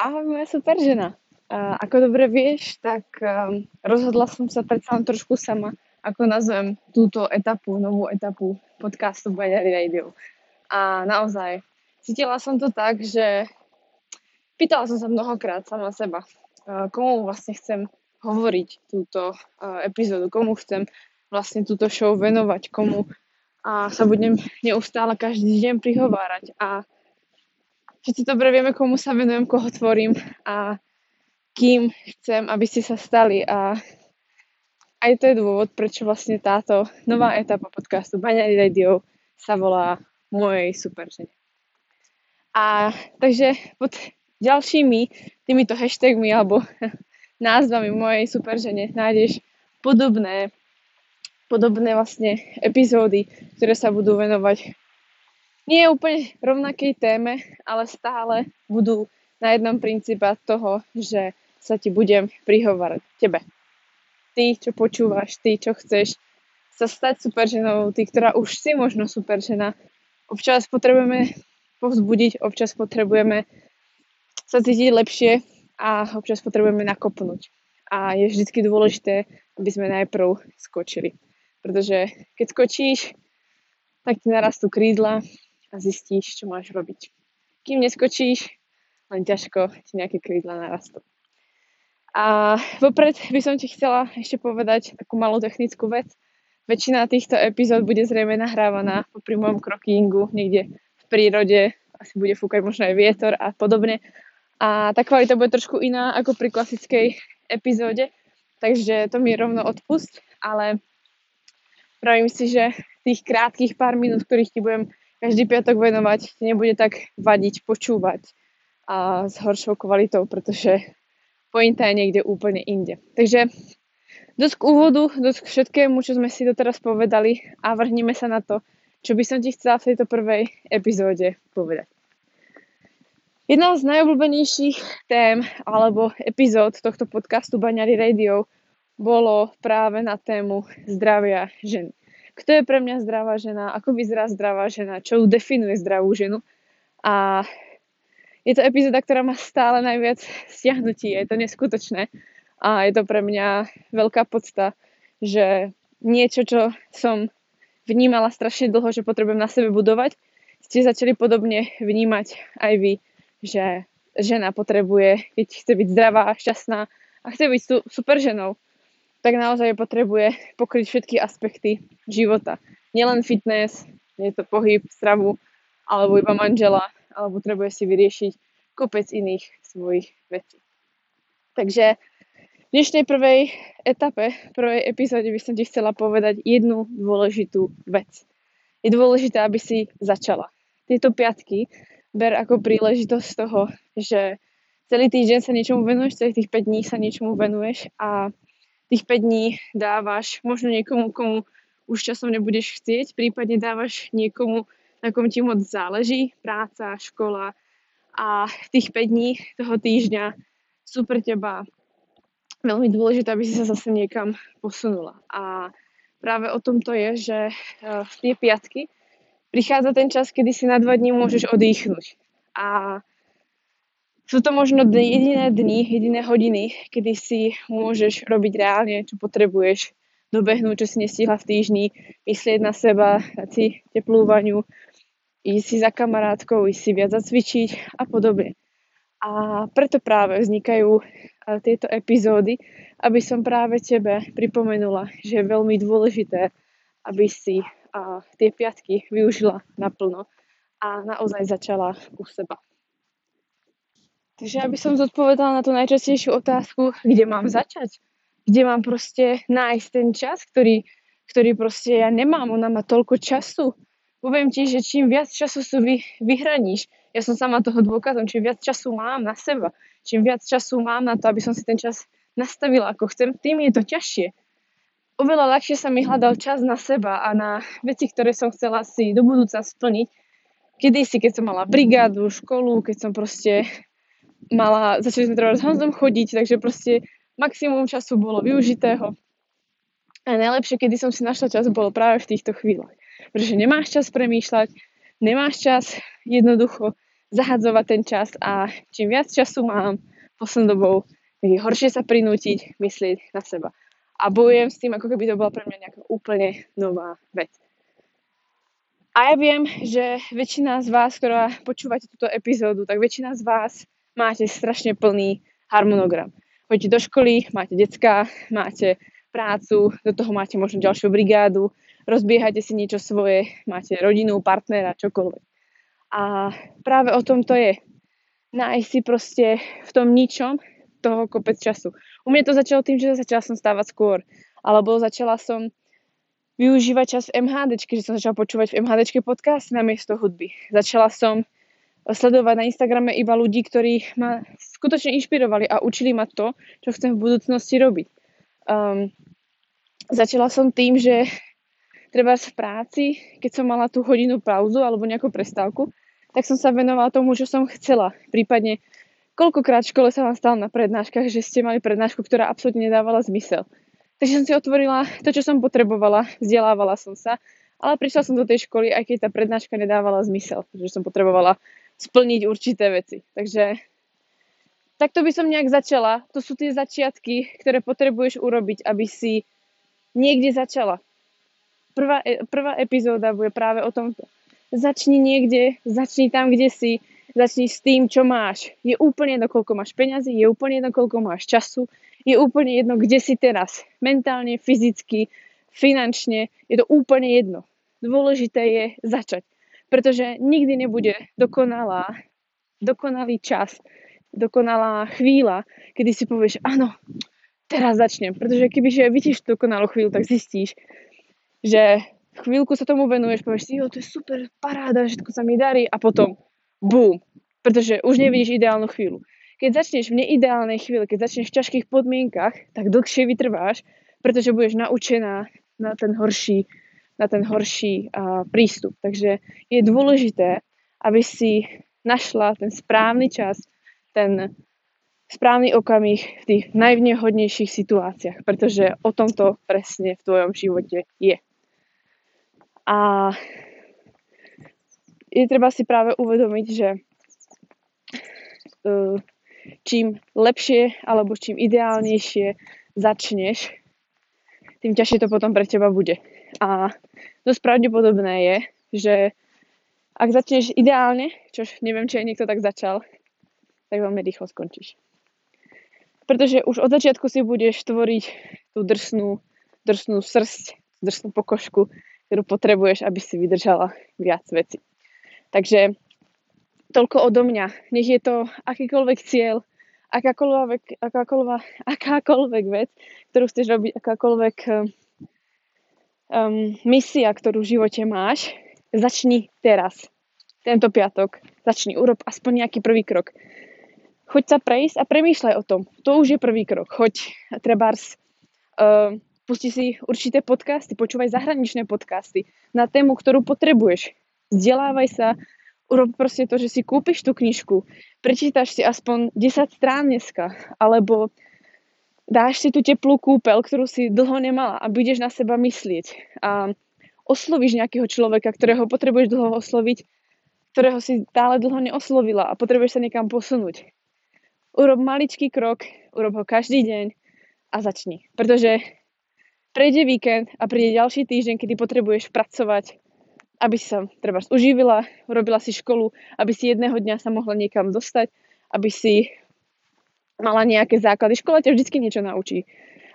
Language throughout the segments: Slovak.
Ahoj moja super žena. Ako dobre vieš, tak um, rozhodla som sa predsa len trošku sama, ako nazvem túto etapu, novú etapu podcastu Baďari Radio. A naozaj, cítila som to tak, že pýtala som sa mnohokrát sama seba, uh, komu vlastne chcem hovoriť túto uh, epizódu, komu chcem vlastne túto show venovať, komu a sa budem neustále každý deň prihovárať. A všetci dobre vieme, komu sa venujem, koho tvorím a kým chcem, aby ste sa stali. A aj to je dôvod, prečo vlastne táto nová etapa podcastu Baňary Radio sa volá mojej superžene. A takže pod ďalšími týmito hashtagmi alebo názvami mojej superžene nájdeš podobné, podobné vlastne epizódy, ktoré sa budú venovať nie je úplne rovnakej téme, ale stále budú na jednom princípe toho, že sa ti budem prihovárať tebe. Ty, čo počúvaš, ty, čo chceš sa stať superženou, ty, ktorá už si možno superžena, občas potrebujeme povzbudiť, občas potrebujeme sa cítiť lepšie a občas potrebujeme nakopnúť. A je vždy dôležité, aby sme najprv skočili. Pretože keď skočíš, tak ti narastú krídla a zistíš, čo máš robiť. Kým neskočíš, len ťažko ti nejaké krídla narastú. A vopred by som ti chcela ešte povedať takú malú technickú vec. Väčšina týchto epizód bude zrejme nahrávaná pri mojom krokingu niekde v prírode, asi bude fúkať možno aj vietor a podobne. A tá kvalita bude trošku iná ako pri klasickej epizóde, takže to mi rovno odpust, ale pravím si, že tých krátkých pár minút, ktorých ti budem každý piatok venovať, nebude tak vadiť počúvať a s horšou kvalitou, pretože pointa je niekde úplne inde. Takže dosť k úvodu, dosť k všetkému, čo sme si doteraz povedali a vrhneme sa na to, čo by som ti chcela v tejto prvej epizóde povedať. Jedna z najobľúbenejších tém alebo epizód tohto podcastu Baňary Radio bolo práve na tému zdravia ženy kto je pre mňa zdravá žena, ako vyzerá zdravá žena, čo ju definuje zdravú ženu. A je to epizóda, ktorá má stále najviac stiahnutí, je to neskutočné. A je to pre mňa veľká podsta, že niečo, čo som vnímala strašne dlho, že potrebujem na sebe budovať, ste začali podobne vnímať aj vy, že žena potrebuje, keď chce byť zdravá, šťastná a chce byť super ženou, tak naozaj potrebuje pokryť všetky aspekty života. Nielen fitness, nie je to pohyb, stravu, alebo iba manžela, alebo potrebuje si vyriešiť kopec iných svojich vecí. Takže v dnešnej prvej etape, prvej epizóde by som ti chcela povedať jednu dôležitú vec. Je dôležité, aby si začala. Tieto piatky ber ako príležitosť toho, že celý týždeň sa niečomu venuješ, celých tých 5 dní sa niečomu venuješ a tých 5 dní dávaš možno niekomu, komu už časom nebudeš chcieť, prípadne dávaš niekomu, na kom ti moc záleží, práca, škola a tých 5 dní toho týždňa sú pre teba veľmi dôležité, aby si sa zase niekam posunula. A práve o tom to je, že e, v tie piatky prichádza ten čas, kedy si na dva dní môžeš odýchnuť. A sú to možno jediné dni, jediné hodiny, kedy si môžeš robiť reálne, čo potrebuješ, dobehnúť, čo si nestihla v týždni, myslieť na seba, dať si teplú vaňu, ísť si za kamarátkou, ísť si viac zacvičiť a podobne. A preto práve vznikajú tieto epizódy, aby som práve tebe pripomenula, že je veľmi dôležité, aby si tie piatky využila naplno a naozaj začala u seba. Takže aby som zodpovedala na tú najčastejšiu otázku, kde mám začať, kde mám proste nájsť ten čas, ktorý, ktorý proste ja nemám, ona má toľko času. Poviem ti, že čím viac času sú vy, vyhraníš, ja som sama toho dôkazom, čím viac času mám na seba, čím viac času mám na to, aby som si ten čas nastavila ako chcem, tým je to ťažšie. Oveľa ľahšie sa mi hľadal čas na seba a na veci, ktoré som chcela si do budúca splniť. Kedy si, keď som mala brigádu, školu, keď som proste mala, začali sme treba s Honzom chodiť, takže proste maximum času bolo využitého. A najlepšie, kedy som si našla čas, bolo práve v týchto chvíľach. Pretože nemáš čas premýšľať, nemáš čas jednoducho zahadzovať ten čas a čím viac času mám poslednou dobou, je horšie sa prinútiť myslieť na seba. A bojujem s tým, ako keby to bola pre mňa nejaká úplne nová vec. A ja viem, že väčšina z vás, ktorá počúvate túto epizódu, tak väčšina z vás máte strašne plný harmonogram. Chodíte do školy, máte decka, máte prácu, do toho máte možno ďalšiu brigádu, rozbiehate si niečo svoje, máte rodinu, partnera, čokoľvek. A práve o tom to je. Nájsť si proste v tom ničom toho kopec času. U mňa to začalo tým, že začala som stávať skôr. Alebo začala som využívať čas v MHD, že som začala počúvať v MHD podcast na miesto hudby. Začala som sledovať na Instagrame iba ľudí, ktorí ma skutočne inšpirovali a učili ma to, čo chcem v budúcnosti robiť. Um, začala som tým, že treba v práci, keď som mala tú hodinu pauzu alebo nejakú prestávku, tak som sa venovala tomu, čo som chcela. Prípadne, koľkokrát v škole sa vám stalo na prednáškach, že ste mali prednášku, ktorá absolútne nedávala zmysel. Takže som si otvorila to, čo som potrebovala, vzdelávala som sa, ale prišla som do tej školy, aj keď tá prednáška nedávala zmysel, pretože som potrebovala splniť určité veci. Takže takto by som nejak začala. To sú tie začiatky, ktoré potrebuješ urobiť, aby si niekde začala. Prvá, e, prvá epizóda bude práve o tomto Začni niekde, začni tam, kde si, začni s tým, čo máš. Je úplne jedno, koľko máš peňazí, je úplne jedno, koľko máš času, je úplne jedno, kde si teraz. Mentálne, fyzicky, finančne, je to úplne jedno. Dôležité je začať. Pretože nikdy nebude dokonalá, dokonalý čas, dokonalá chvíľa, kedy si povieš, áno, teraz začnem. Pretože kebyže vidíš dokonalú chvíľu, tak zistíš, že chvíľku sa tomu venuješ, povieš si, jo, to je super, paráda, všetko sa mi darí a potom bum, pretože už nevidíš ideálnu chvíľu. Keď začneš v neideálnej chvíli, keď začneš v ťažkých podmienkach, tak dlhšie vytrváš, pretože budeš naučená na ten horší, na ten horší prístup. Takže je dôležité, aby si našla ten správny čas, ten správny okamih v tých najvnehodnejších situáciách, pretože o tomto presne v tvojom živote je. A je treba si práve uvedomiť, že uh, čím lepšie alebo čím ideálnejšie začneš, tým ťažšie to potom pre teba bude. A dosť pravdepodobné je, že ak začneš ideálne, čo neviem, či aj niekto tak začal, tak veľmi rýchlo skončíš. Pretože už od začiatku si budeš tvoriť tú drsnú, drsnú srst, drsnú pokožku, ktorú potrebuješ, aby si vydržala viac veci. Takže toľko odo mňa. Nech je to akýkoľvek cieľ, akákoľvek, akákoľvek, akákoľvek vec, ktorú chceš robiť, akákoľvek um, misia, ktorú v živote máš, začni teraz. Tento piatok. Začni, urob aspoň nejaký prvý krok. Choď sa prejsť a premýšľaj o tom. To už je prvý krok. Choď trebárs uh, pusti si určité podcasty, počúvaj zahraničné podcasty na tému, ktorú potrebuješ. Vzdelávaj sa, urob proste to, že si kúpiš tú knižku, prečítaš si aspoň 10 strán dneska, alebo dáš si tú teplú kúpel, ktorú si dlho nemala a budeš na seba myslieť. A oslovíš nejakého človeka, ktorého potrebuješ dlho osloviť, ktorého si stále dlho neoslovila a potrebuješ sa niekam posunúť. Urob maličký krok, urob ho každý deň a začni. Pretože prejde víkend a príde ďalší týždeň, kedy potrebuješ pracovať, aby si sa treba uživila, urobila si školu, aby si jedného dňa sa mohla niekam dostať, aby si mala nejaké základy. Škola ťa vždy niečo naučí.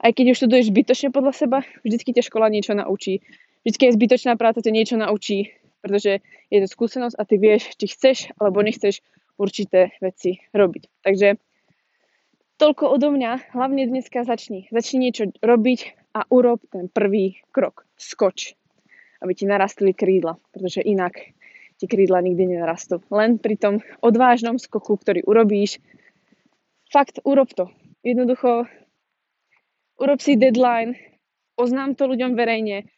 Aj keď už študuješ zbytočne podľa seba, vždy ťa škola niečo naučí. Vždy je zbytočná práca ťa niečo naučí, pretože je to skúsenosť a ty vieš, či chceš alebo nechceš určité veci robiť. Takže toľko odo mňa. Hlavne dneska začni. Začni niečo robiť, a urob ten prvý krok. Skoč, aby ti narastli krídla, pretože inak ti krídla nikdy nenarastú. Len pri tom odvážnom skoku, ktorý urobíš, fakt urob to. Jednoducho urob si deadline, oznám to ľuďom verejne,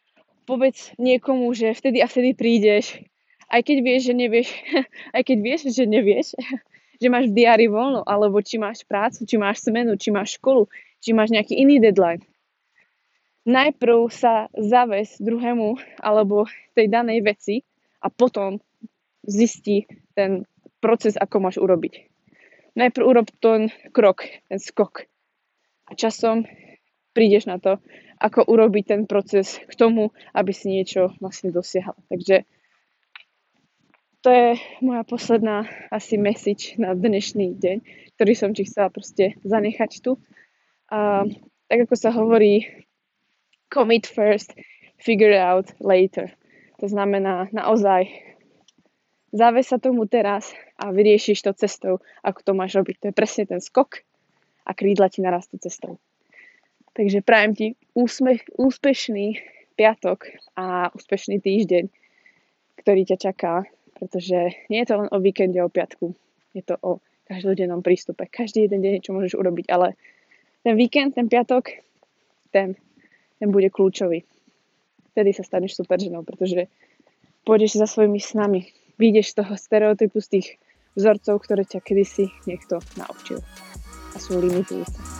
povedz niekomu, že vtedy a vtedy prídeš, aj keď vieš, že nevieš, aj keď vieš, že nevieš, že máš v diári voľno, alebo či máš prácu, či máš smenu, či máš školu, či máš nejaký iný deadline najprv sa zaves druhému alebo tej danej veci a potom zistí ten proces, ako máš urobiť. Najprv urob ten krok, ten skok. A časom prídeš na to, ako urobiť ten proces k tomu, aby si niečo vlastne dosiahol. Takže to je moja posledná asi message na dnešný deň, ktorý som ti chcela proste zanechať tu. A tak ako sa hovorí, commit first, figure it out later. To znamená naozaj záve sa tomu teraz a vyriešiš to cestou, ako to máš robiť. To je presne ten skok a krídla ti narastú cestou. Takže prajem ti úsmech, úspešný piatok a úspešný týždeň, ktorý ťa čaká pretože nie je to len o víkende, o piatku. Je to o každodennom prístupe. Každý jeden deň niečo môžeš urobiť, ale ten víkend, ten piatok, ten, ten bude kľúčový. Vtedy sa staneš super ženou, pretože pôjdeš za svojimi snami. Vyjdeš z toho stereotypu, z tých vzorcov, ktoré ťa kedysi niekto naučil. A sú limitujúce.